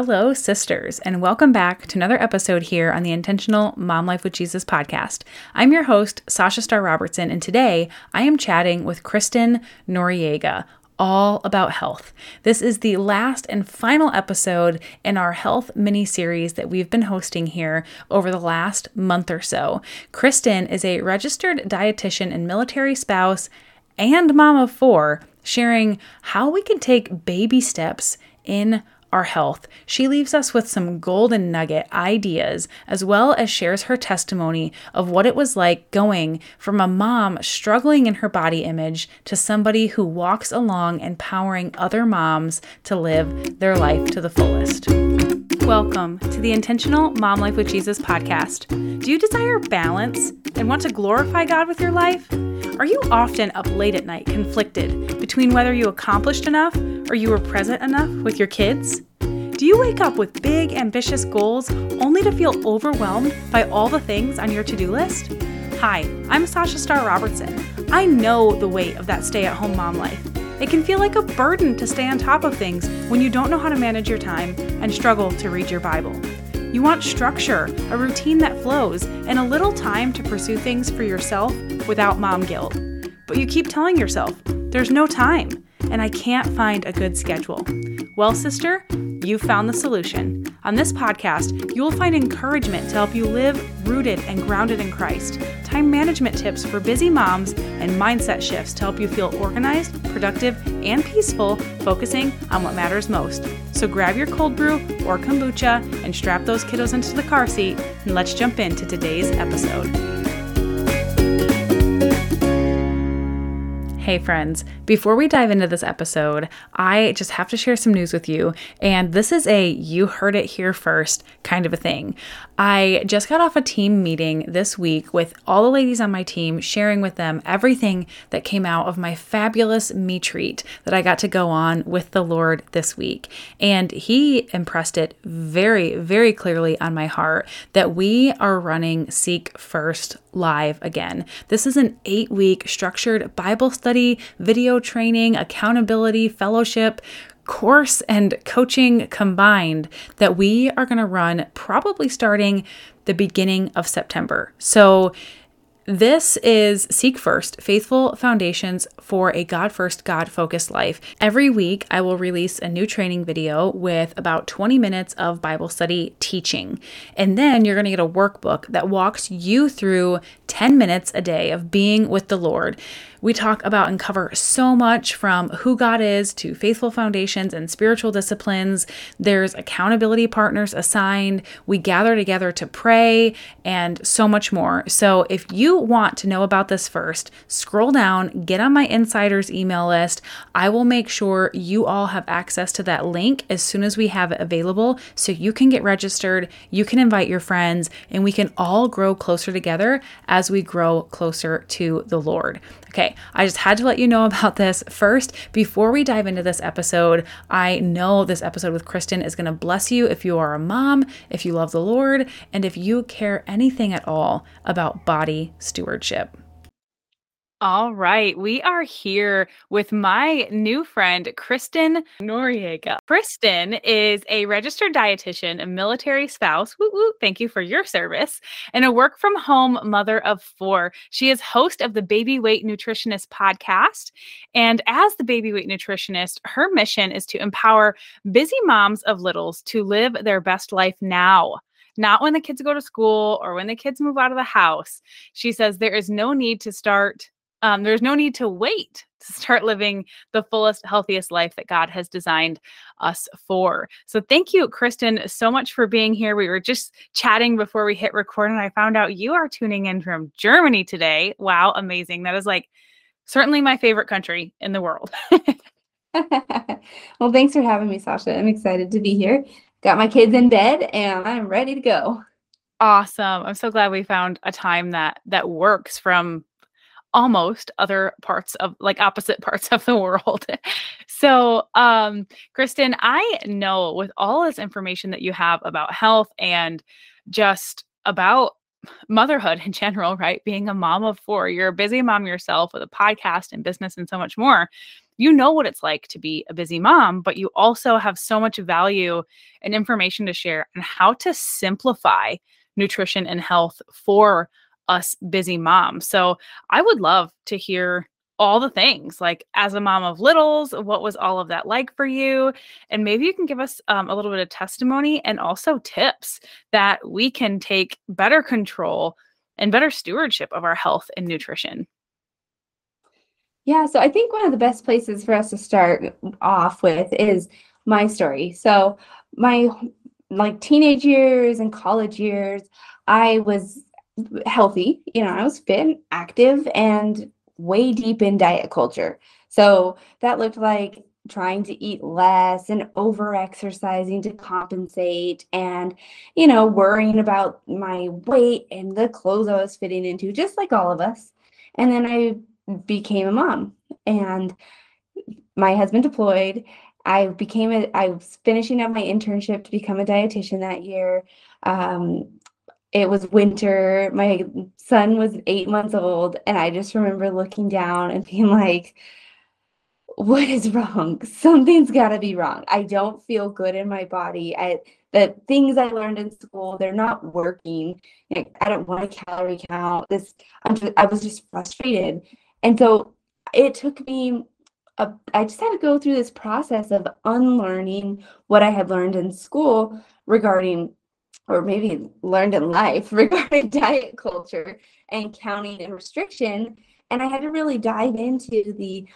Hello, sisters, and welcome back to another episode here on the Intentional Mom Life with Jesus podcast. I'm your host, Sasha Star Robertson, and today I am chatting with Kristen Noriega, all about health. This is the last and final episode in our health mini series that we've been hosting here over the last month or so. Kristen is a registered dietitian and military spouse and mom of four, sharing how we can take baby steps in our health. She leaves us with some golden nugget ideas, as well as shares her testimony of what it was like going from a mom struggling in her body image to somebody who walks along empowering other moms to live their life to the fullest. Welcome to the Intentional Mom Life with Jesus podcast. Do you desire balance and want to glorify God with your life? Are you often up late at night conflicted between whether you accomplished enough or you were present enough with your kids? Do you wake up with big, ambitious goals only to feel overwhelmed by all the things on your to do list? Hi, I'm Sasha Starr Robertson. I know the weight of that stay at home mom life. It can feel like a burden to stay on top of things when you don't know how to manage your time and struggle to read your Bible. You want structure, a routine that flows, and a little time to pursue things for yourself without mom guilt. But you keep telling yourself, there's no time, and I can't find a good schedule. Well, sister, you found the solution. On this podcast, you will find encouragement to help you live rooted and grounded in Christ, time management tips for busy moms, and mindset shifts to help you feel organized, productive, and peaceful, focusing on what matters most. So grab your cold brew or kombucha and strap those kiddos into the car seat, and let's jump into today's episode. Hey, friends, before we dive into this episode, I just have to share some news with you. And this is a you heard it here first kind of a thing. I just got off a team meeting this week with all the ladies on my team, sharing with them everything that came out of my fabulous me treat that I got to go on with the Lord this week. And He impressed it very, very clearly on my heart that we are running Seek First live again. This is an eight week structured Bible study, video training, accountability, fellowship, course and coaching combined that we are going to run probably starting the beginning of September. So this is Seek First Faithful Foundations for a God First, God Focused Life. Every week, I will release a new training video with about 20 minutes of Bible study teaching. And then you're going to get a workbook that walks you through 10 minutes a day of being with the Lord. We talk about and cover so much from who God is to faithful foundations and spiritual disciplines. There's accountability partners assigned. We gather together to pray and so much more. So if you want to know about this first, scroll down, get on my insiders email list. I will make sure you all have access to that link as soon as we have it available so you can get registered, you can invite your friends, and we can all grow closer together as we grow closer to the Lord. Okay, I just had to let you know about this first before we dive into this episode. I know this episode with Kristen is going to bless you if you are a mom, if you love the Lord, and if you care anything at all about body stewardship. All right, we are here with my new friend, Kristen Noriega. Kristen is a registered dietitian, a military spouse. Woo woo, thank you for your service, and a work from home mother of four. She is host of the Baby Weight Nutritionist podcast. And as the Baby Weight Nutritionist, her mission is to empower busy moms of littles to live their best life now not when the kids go to school or when the kids move out of the house. She says there is no need to start um, there's no need to wait to start living the fullest, healthiest life that God has designed us for. So, thank you, Kristen, so much for being here. We were just chatting before we hit record, and I found out you are tuning in from Germany today. Wow, amazing. That is like certainly my favorite country in the world. well, thanks for having me, Sasha. I'm excited to be here. Got my kids in bed and I'm ready to go. Awesome. I'm so glad we found a time that that works from almost other parts of like opposite parts of the world. so, um, Kristen, I know with all this information that you have about health and just about motherhood in general, right? Being a mom of four, you're a busy mom yourself with a podcast and business and so much more. you know what it's like to be a busy mom, but you also have so much value and information to share on how to simplify nutrition and health for us busy moms. So I would love to hear all the things like as a mom of littles what was all of that like for you? And maybe you can give us um, a little bit of testimony and also tips that we can take better control and better stewardship of our health and nutrition. Yeah so i think one of the best places for us to start off with is my story. So my like teenage years and college years i was healthy you know i was fit and active and way deep in diet culture. So that looked like trying to eat less and over exercising to compensate and you know worrying about my weight and the clothes I was fitting into just like all of us. And then I became a mom and my husband deployed. I became a I was finishing up my internship to become a dietitian that year. Um, it was winter. My son was eight months old. And I just remember looking down and being like, what is wrong? Something's got to be wrong. I don't feel good in my body. I the things I learned in school, they're not working. Like, I don't want a calorie count. This I'm just, I was just frustrated. And so it took me a, I just had to go through this process of unlearning what I had learned in school regarding or maybe learned in life regarding diet culture and counting and restriction. And I had to really dive into the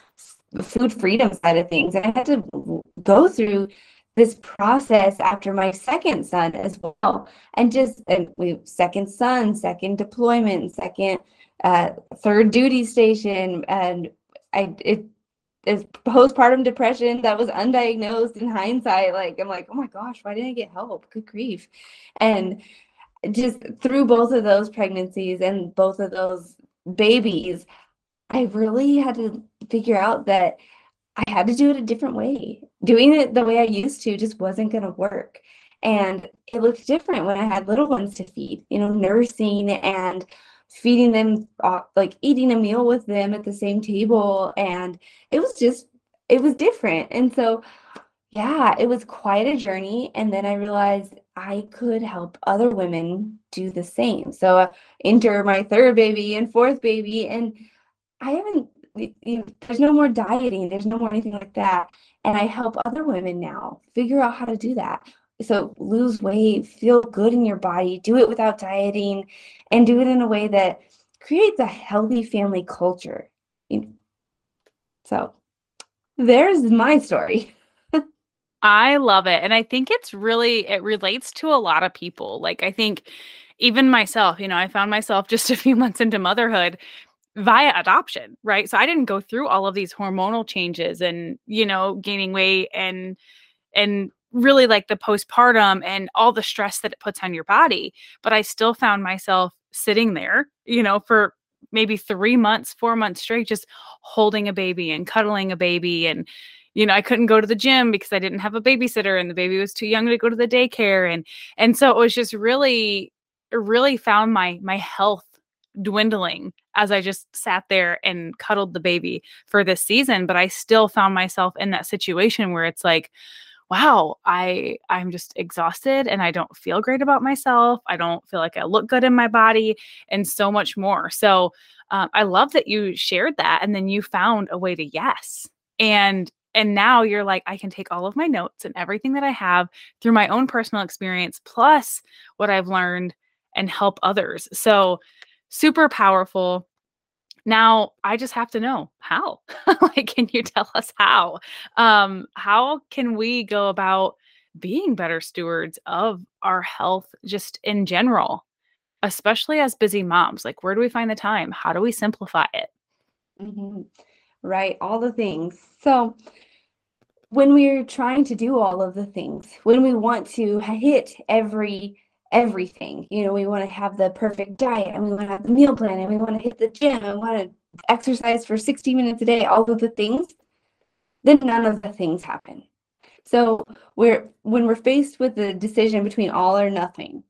food freedom side of things. I had to go through this process after my second son as well. And just and we second son, second deployment, second uh, third duty station. And I it is postpartum depression that was undiagnosed in hindsight. Like, I'm like, oh my gosh, why didn't I get help? Good grief. And just through both of those pregnancies and both of those babies, I really had to figure out that I had to do it a different way. Doing it the way I used to just wasn't going to work. And it looked different when I had little ones to feed, you know, nursing and feeding them like eating a meal with them at the same table and it was just it was different. And so yeah it was quite a journey and then i realized i could help other women do the same. So uh, enter my third baby and fourth baby and i haven't you know, there's no more dieting there's no more anything like that. And i help other women now figure out how to do that so lose weight, feel good in your body, do it without dieting, and do it in a way that creates a healthy family culture. So there's my story. I love it. And I think it's really, it relates to a lot of people. Like, I think even myself, you know, I found myself just a few months into motherhood via adoption, right? So I didn't go through all of these hormonal changes and, you know, gaining weight and, and really like the postpartum and all the stress that it puts on your body. But I still found myself sitting there, you know, for maybe three months, four months straight, just holding a baby and cuddling a baby. And, you know, I couldn't go to the gym because I didn't have a babysitter and the baby was too young to go to the daycare. And, and so it was just really, really found my, my health dwindling as I just sat there and cuddled the baby for this season. But I still found myself in that situation where it's like, wow, I I'm just exhausted and I don't feel great about myself. I don't feel like I look good in my body and so much more. So um, I love that you shared that and then you found a way to yes. And and now you're like I can take all of my notes and everything that I have through my own personal experience plus what I've learned and help others. So super powerful now I just have to know how. like, can you tell us how? Um, how can we go about being better stewards of our health just in general, especially as busy moms? Like, where do we find the time? How do we simplify it? Mm-hmm. Right, all the things. So, when we're trying to do all of the things, when we want to hit every everything. You know, we want to have the perfect diet and we want to have the meal plan and we want to hit the gym and want to exercise for 60 minutes a day, all of the things, then none of the things happen. So we're when we're faced with the decision between all or nothing,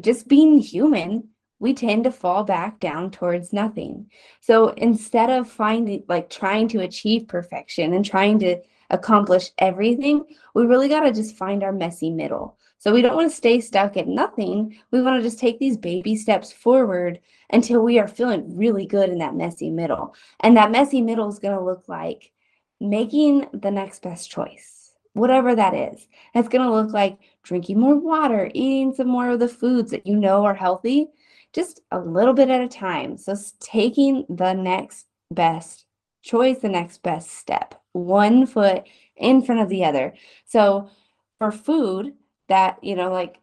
just being human, we tend to fall back down towards nothing. So instead of finding, like, trying to achieve perfection and trying to accomplish everything, we really got to just find our messy middle. So we don't want to stay stuck at nothing. We want to just take these baby steps forward until we are feeling really good in that messy middle. And that messy middle is going to look like making the next best choice, whatever that is. It's going to look like drinking more water, eating some more of the foods that you know are healthy, just a little bit at a time. So taking the next best choice, the next best step, one foot in front of the other. So for food, that, you know, like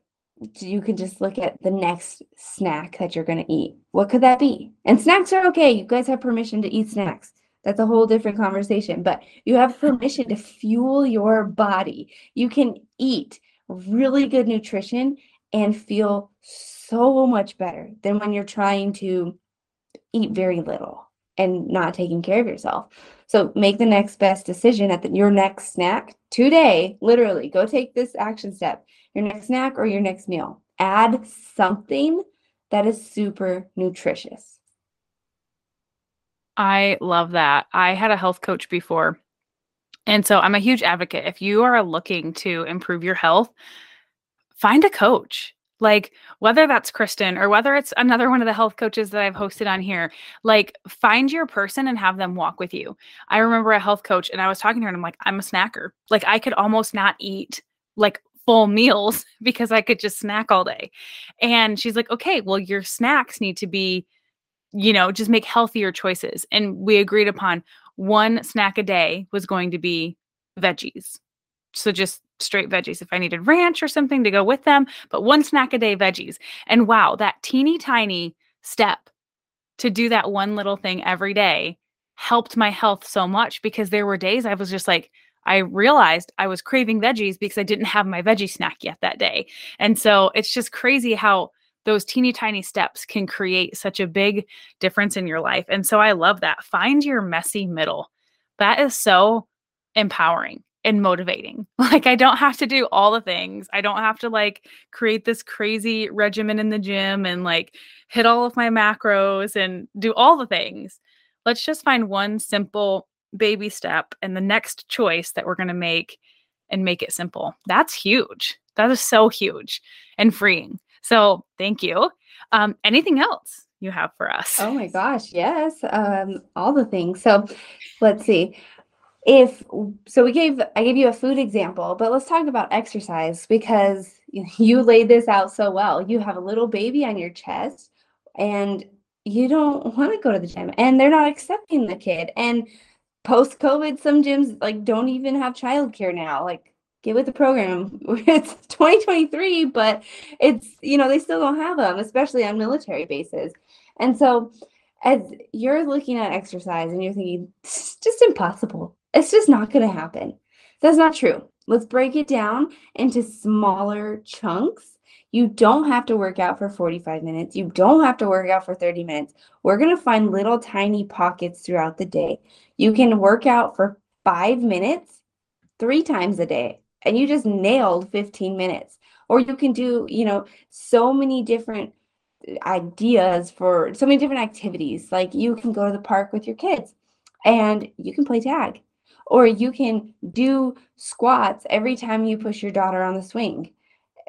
you can just look at the next snack that you're going to eat. What could that be? And snacks are okay. You guys have permission to eat snacks. That's a whole different conversation, but you have permission to fuel your body. You can eat really good nutrition and feel so much better than when you're trying to eat very little and not taking care of yourself. So make the next best decision at the, your next snack today. Literally, go take this action step your next snack or your next meal. Add something that is super nutritious. I love that. I had a health coach before. And so I'm a huge advocate. If you are looking to improve your health, find a coach. Like whether that's Kristen or whether it's another one of the health coaches that I've hosted on here, like find your person and have them walk with you. I remember a health coach and I was talking to her and I'm like, I'm a snacker. Like I could almost not eat like full meals because I could just snack all day. And she's like, okay, well, your snacks need to be, you know, just make healthier choices. And we agreed upon one snack a day was going to be veggies. So just straight veggies if I needed ranch or something to go with them, but one snack a day veggies. And wow, that teeny tiny step to do that one little thing every day helped my health so much because there were days I was just like, I realized I was craving veggies because I didn't have my veggie snack yet that day. And so it's just crazy how those teeny tiny steps can create such a big difference in your life. And so I love that. Find your messy middle. That is so empowering and motivating. Like I don't have to do all the things. I don't have to like create this crazy regimen in the gym and like hit all of my macros and do all the things. Let's just find one simple baby step and the next choice that we're going to make and make it simple. That's huge. That is so huge and freeing. So thank you. Um, anything else you have for us? Oh my gosh, yes. Um, all the things. So let's see. If so, we gave I gave you a food example, but let's talk about exercise because you mm-hmm. laid this out so well. You have a little baby on your chest, and you don't want to go to the gym, and they're not accepting the kid. And post COVID, some gyms like don't even have childcare now. Like get with the program. It's 2023, but it's you know they still don't have them, especially on military bases. And so, as you're looking at exercise and you're thinking, it's just impossible. It's just not going to happen. That's not true. Let's break it down into smaller chunks you don't have to work out for 45 minutes. You don't have to work out for 30 minutes. We're going to find little tiny pockets throughout the day. You can work out for five minutes three times a day, and you just nailed 15 minutes. Or you can do, you know, so many different ideas for so many different activities. Like you can go to the park with your kids and you can play tag, or you can do squats every time you push your daughter on the swing,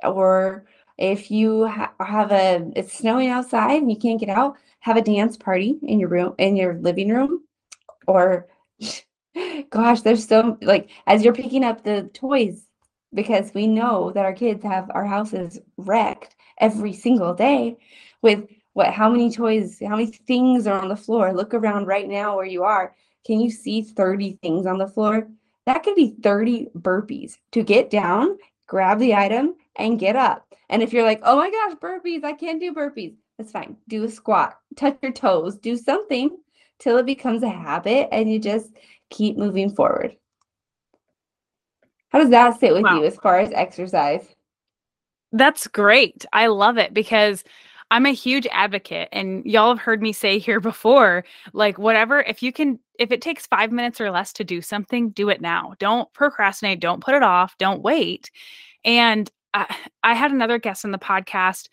or if you ha- have a, it's snowing outside and you can't get out, have a dance party in your room, in your living room. Or, gosh, there's so, like, as you're picking up the toys, because we know that our kids have our houses wrecked every single day with what, how many toys, how many things are on the floor. Look around right now where you are. Can you see 30 things on the floor? That could be 30 burpees to get down, grab the item, and get up. And if you're like, oh my gosh, burpees, I can't do burpees, that's fine. Do a squat, touch your toes, do something till it becomes a habit and you just keep moving forward. How does that sit with wow. you as far as exercise? That's great. I love it because I'm a huge advocate and y'all have heard me say here before like whatever if you can if it takes 5 minutes or less to do something do it now. Don't procrastinate, don't put it off, don't wait. And I, I had another guest on the podcast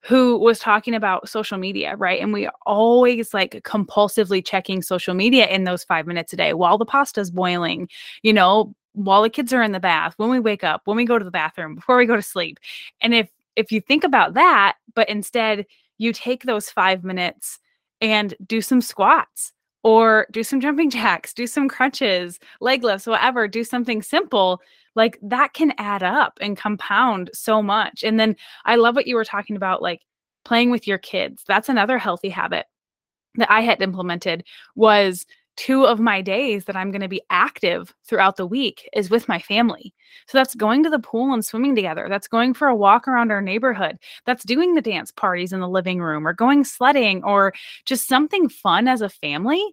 who was talking about social media, right? And we always like compulsively checking social media in those five minutes a day while the pasta's boiling, you know, while the kids are in the bath, when we wake up, when we go to the bathroom, before we go to sleep. And if if you think about that, but instead you take those five minutes and do some squats or do some jumping jacks, do some crunches, leg lifts, whatever, do something simple, like that can add up and compound so much. And then I love what you were talking about, like playing with your kids. That's another healthy habit that I had implemented was two of my days that I'm going to be active throughout the week is with my family. So that's going to the pool and swimming together. That's going for a walk around our neighborhood. That's doing the dance parties in the living room or going sledding or just something fun as a family.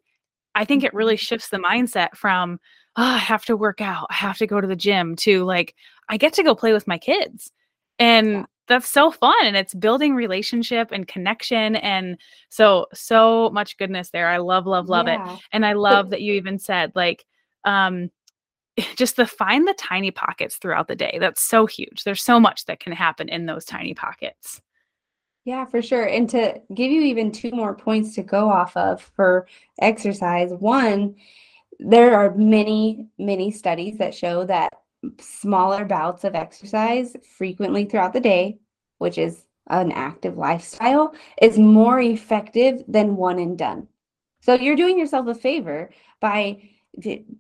I think it really mm-hmm. shifts the mindset from, oh, I have to work out, I have to go to the gym to like, I get to go play with my kids. And yeah that's so fun and it's building relationship and connection and so so much goodness there. I love love love yeah. it and i love that you even said like um just the find the tiny pockets throughout the day that's so huge. There's so much that can happen in those tiny pockets. Yeah for sure and to give you even two more points to go off of for exercise one there are many many studies that show that smaller bouts of exercise frequently throughout the day, which is an active lifestyle, is more effective than one and done. So you're doing yourself a favor by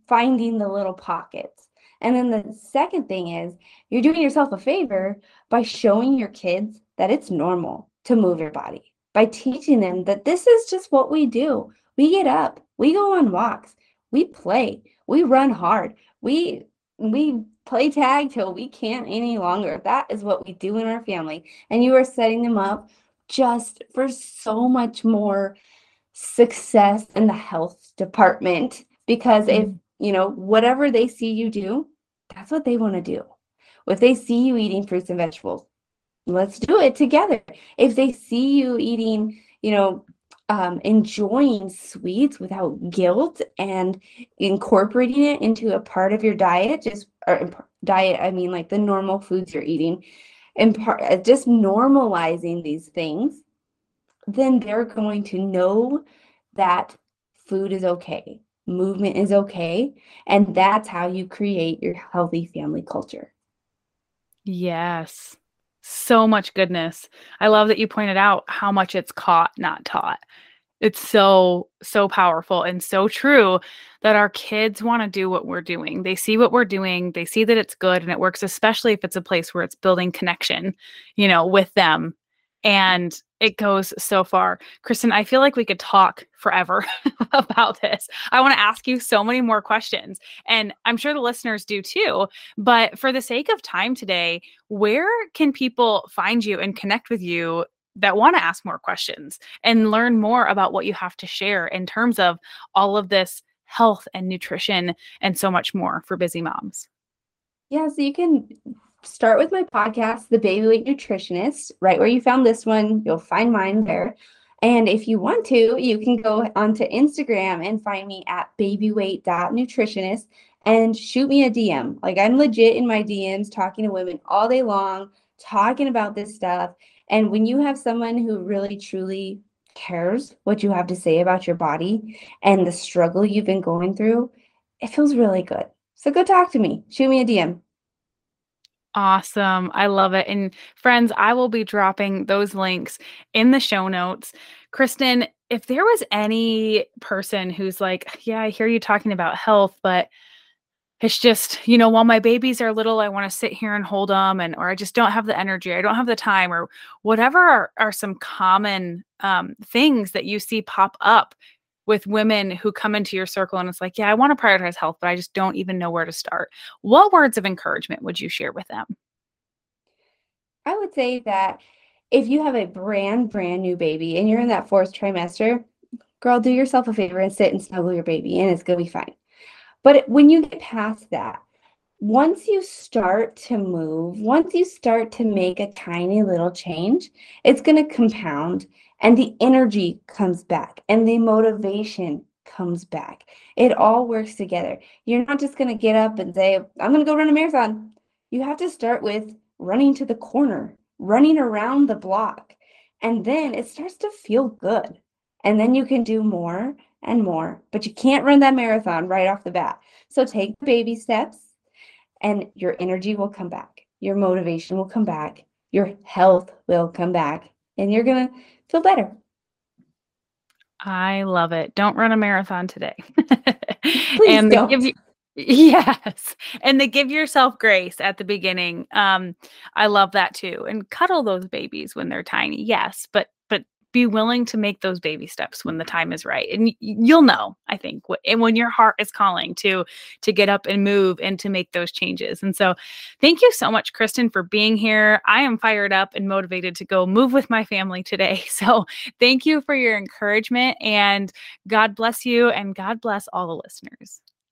finding the little pockets. And then the second thing is you're doing yourself a favor by showing your kids that it's normal to move your body, by teaching them that this is just what we do. We get up, we go on walks, we play, we run hard, we we play tag till we can't any longer. That is what we do in our family. And you are setting them up just for so much more success in the health department because if mm. you know whatever they see you do that's what they want to do if they see you eating fruits and vegetables let's do it together if they see you eating you know um, enjoying sweets without guilt and incorporating it into a part of your diet, just diet, I mean like the normal foods you're eating, and uh, just normalizing these things, then they're going to know that food is okay, movement is okay, and that's how you create your healthy family culture. Yes so much goodness. I love that you pointed out how much it's caught, not taught. It's so, so powerful and so true that our kids want to do what we're doing. They see what we're doing, they see that it's good and it works, especially if it's a place where it's building connection, you know, with them and it goes so far. Kristen, I feel like we could talk forever about this. I want to ask you so many more questions, and I'm sure the listeners do too. But for the sake of time today, where can people find you and connect with you that want to ask more questions and learn more about what you have to share in terms of all of this health and nutrition and so much more for busy moms? Yeah, so you can start with my podcast, The Baby Weight Nutritionist, right where you found this one. You'll find mine there. And if you want to, you can go onto Instagram and find me at babyweight.nutritionist and shoot me a DM. Like I'm legit in my DMs talking to women all day long, talking about this stuff. And when you have someone who really truly cares what you have to say about your body and the struggle you've been going through, it feels really good. So go talk to me. Shoot me a DM. Awesome. I love it. And friends, I will be dropping those links in the show notes. Kristen, if there was any person who's like, yeah, I hear you talking about health, but it's just, you know, while my babies are little, I want to sit here and hold them and or I just don't have the energy, I don't have the time or whatever are, are some common um, things that you see pop up with women who come into your circle and it's like, yeah, I want to prioritize health, but I just don't even know where to start. What words of encouragement would you share with them? I would say that if you have a brand, brand new baby and you're in that fourth trimester, girl, do yourself a favor and sit and snuggle your baby and it's going to be fine. But when you get past that, once you start to move, once you start to make a tiny little change, it's going to compound and the energy comes back and the motivation comes back. It all works together. You're not just going to get up and say, I'm going to go run a marathon. You have to start with running to the corner, running around the block. And then it starts to feel good. And then you can do more and more, but you can't run that marathon right off the bat. So take baby steps and your energy will come back. Your motivation will come back. Your health will come back and you're going to feel better. I love it. Don't run a marathon today. Please and don't. give you yes and they give yourself grace at the beginning um i love that too and cuddle those babies when they're tiny yes but but be willing to make those baby steps when the time is right. And you'll know i think and when your heart is calling to to get up and move and to make those changes. And so thank you so much kristen for being here. I am fired up and motivated to go move with my family today. So thank you for your encouragement and god bless you and god bless all the listeners